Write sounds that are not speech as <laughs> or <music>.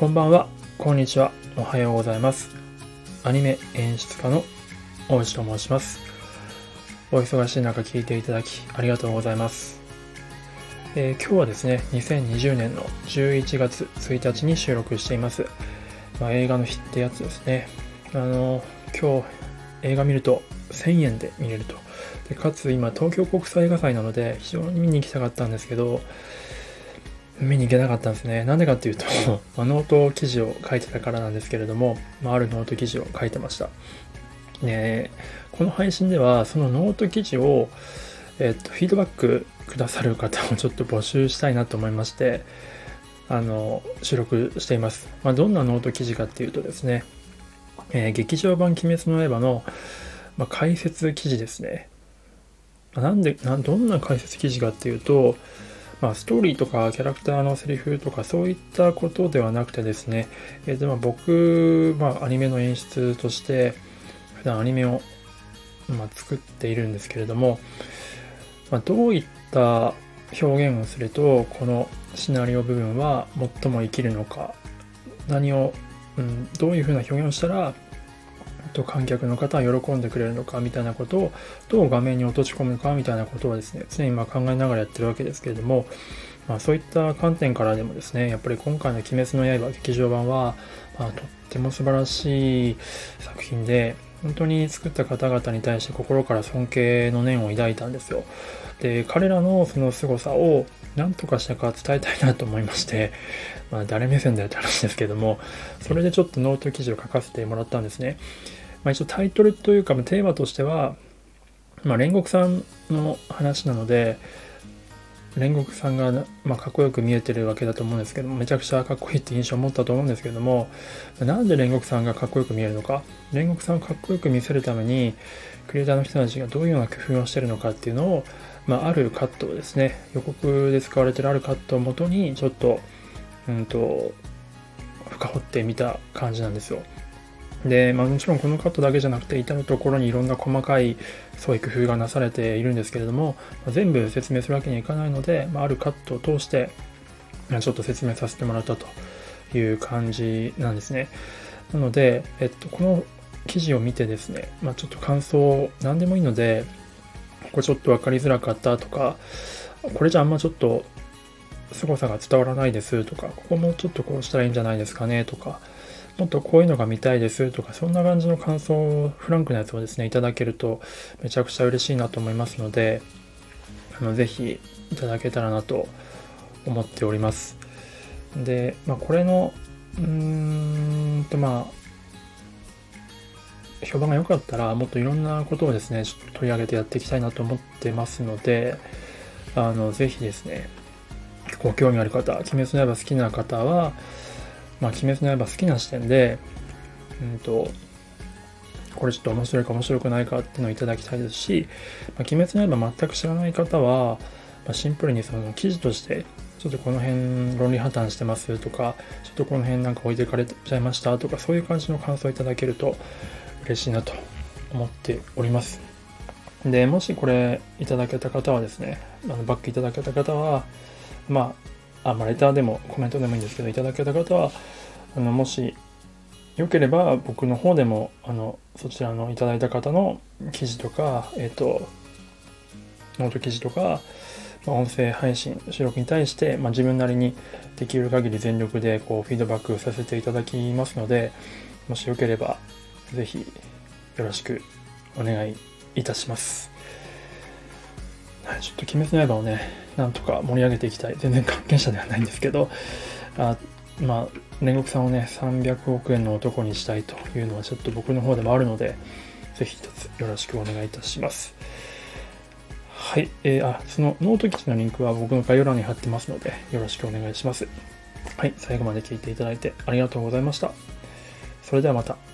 こんばんは、こんにちは、おはようございます。アニメ演出家の大内と申します。お忙しい中聞いていただきありがとうございます。えー今日はですね、2020年の11月1日に収録しています。まあ、映画の日ってやつですね。あの、今日映画見ると1000円で見れると。でかつ今東京国際映画祭なので非常に見に行きたかったんですけど、見に行けなかったんですね。なんでかっていうと、ま <laughs> あノート記事を書いてたからなんですけれども、まあ、あるノート記事を書いてました。で、この配信では、そのノート記事を、えっと、フィードバックくださる方をちょっと募集したいなと思いまして、あの、収録しています。まあ、どんなノート記事かっていうとですね、えー劇場版鬼滅の刃の、まあ、解説記事ですね。まあなんでな、どんな解説記事かっていうと、まあ、ストーリーとかキャラクターのセリフとかそういったことではなくてですね、えーとま僕、まあ、アニメの演出として普段アニメを、ま、作っているんですけれども、まあ、どういった表現をするとこのシナリオ部分は最も生きるのか何を、うん、どういうふうな表現をしたらと観客の方は喜んでくれるのかみたいなことをどう画面に落とし込むかみたいなことはですね常にま考えながらやってるわけですけれども、まあ、そういった観点からでもですねやっぱり今回の「鬼滅の刃」劇場版は、まあ、とっても素晴らしい作品で本当に作った方々に対して心から尊敬の念を抱いたんですよ。で彼らのその凄さを何とかしたか伝えたいなと思いまして、まあ、誰目線だよって話ですけどもそれでちょっとノート記事を書かせてもらったんですね。まあ、一応タイトルというかテーマとしては、まあ、煉獄さんの話なので煉獄さんが、まあ、かっこよく見えてるわけだと思うんですけどめちゃくちゃかっこいいって印象を持ったと思うんですけどもなんで煉獄さんがかっこよく見えるのか？煉獄さんをかっこよく見せるためにクリエイターの人たちがどういうような工夫をしてるのかっていうのを、まあ、あるカットをですね。予告で使われてるあるカットをもとにちょっとうんと深掘ってみた感じなんですよ。で、まあ、もちろんこのカットだけじゃなくて至る所にいろんな細かいそう工夫がなされているんですけれども、まあ全部説明するわけにはいかないので、まあ、あるカットを通してちょっと説明させてもらったという感じなんですね。なので、えっと、この記事を見てですね、まあ、ちょっと感想何でもいいのでここちょっと分かりづらかったとかこれじゃあんまちょっと凄さが伝わらないですとかここもちょっとこうしたらいいんじゃないですかねとかもっとこういうのが見たいですとか、そんな感じの感想を、フランクなやつをですね、いただけるとめちゃくちゃ嬉しいなと思いますので、あのぜひいただけたらなと思っております。で、まあ、これの、うーんと、まあ、評判が良かったら、もっといろんなことをですね、ちょっと取り上げてやっていきたいなと思ってますので、あの、ぜひですね、ご興味ある方、鬼滅の刃好きな方は、まあ、鬼滅の刃好きな視点で、うんと、これちょっと面白いか面白くないかっていうのをいただきたいですし、まあ、鬼滅の刃全く知らない方は、まあ、シンプルにその記事として、ちょっとこの辺論理破綻してますとか、ちょっとこの辺なんか置いてかれちゃいましたとか、そういう感じの感想をいただけると嬉しいなと思っております。で、もしこれいただけた方はですね、あのバックいただけた方は、まあ、あ、まあ、レターでもコメントでもいいんですけど、いただけた方は、あの、もし、よければ僕の方でも、あの、そちらのいただいた方の記事とか、えっ、と、ノート記事とか、まあ、音声配信、収録に対して、まあ、自分なりにできる限り全力で、こう、フィードバックさせていただきますので、もしよければ、ぜひ、よろしくお願いいたします。ちょっと鬼滅の刃をね、なんとか盛り上げていきたい。全然関係者ではないんですけど、あまあ、煉獄さんをね、300億円の男にしたいというのはちょっと僕の方でもあるので、ぜひ一つよろしくお願いいたします。はい、えー、あ、そのノート記事のリンクは僕の概要欄に貼ってますので、よろしくお願いします。はい、最後まで聞いていただいてありがとうございました。それではまた。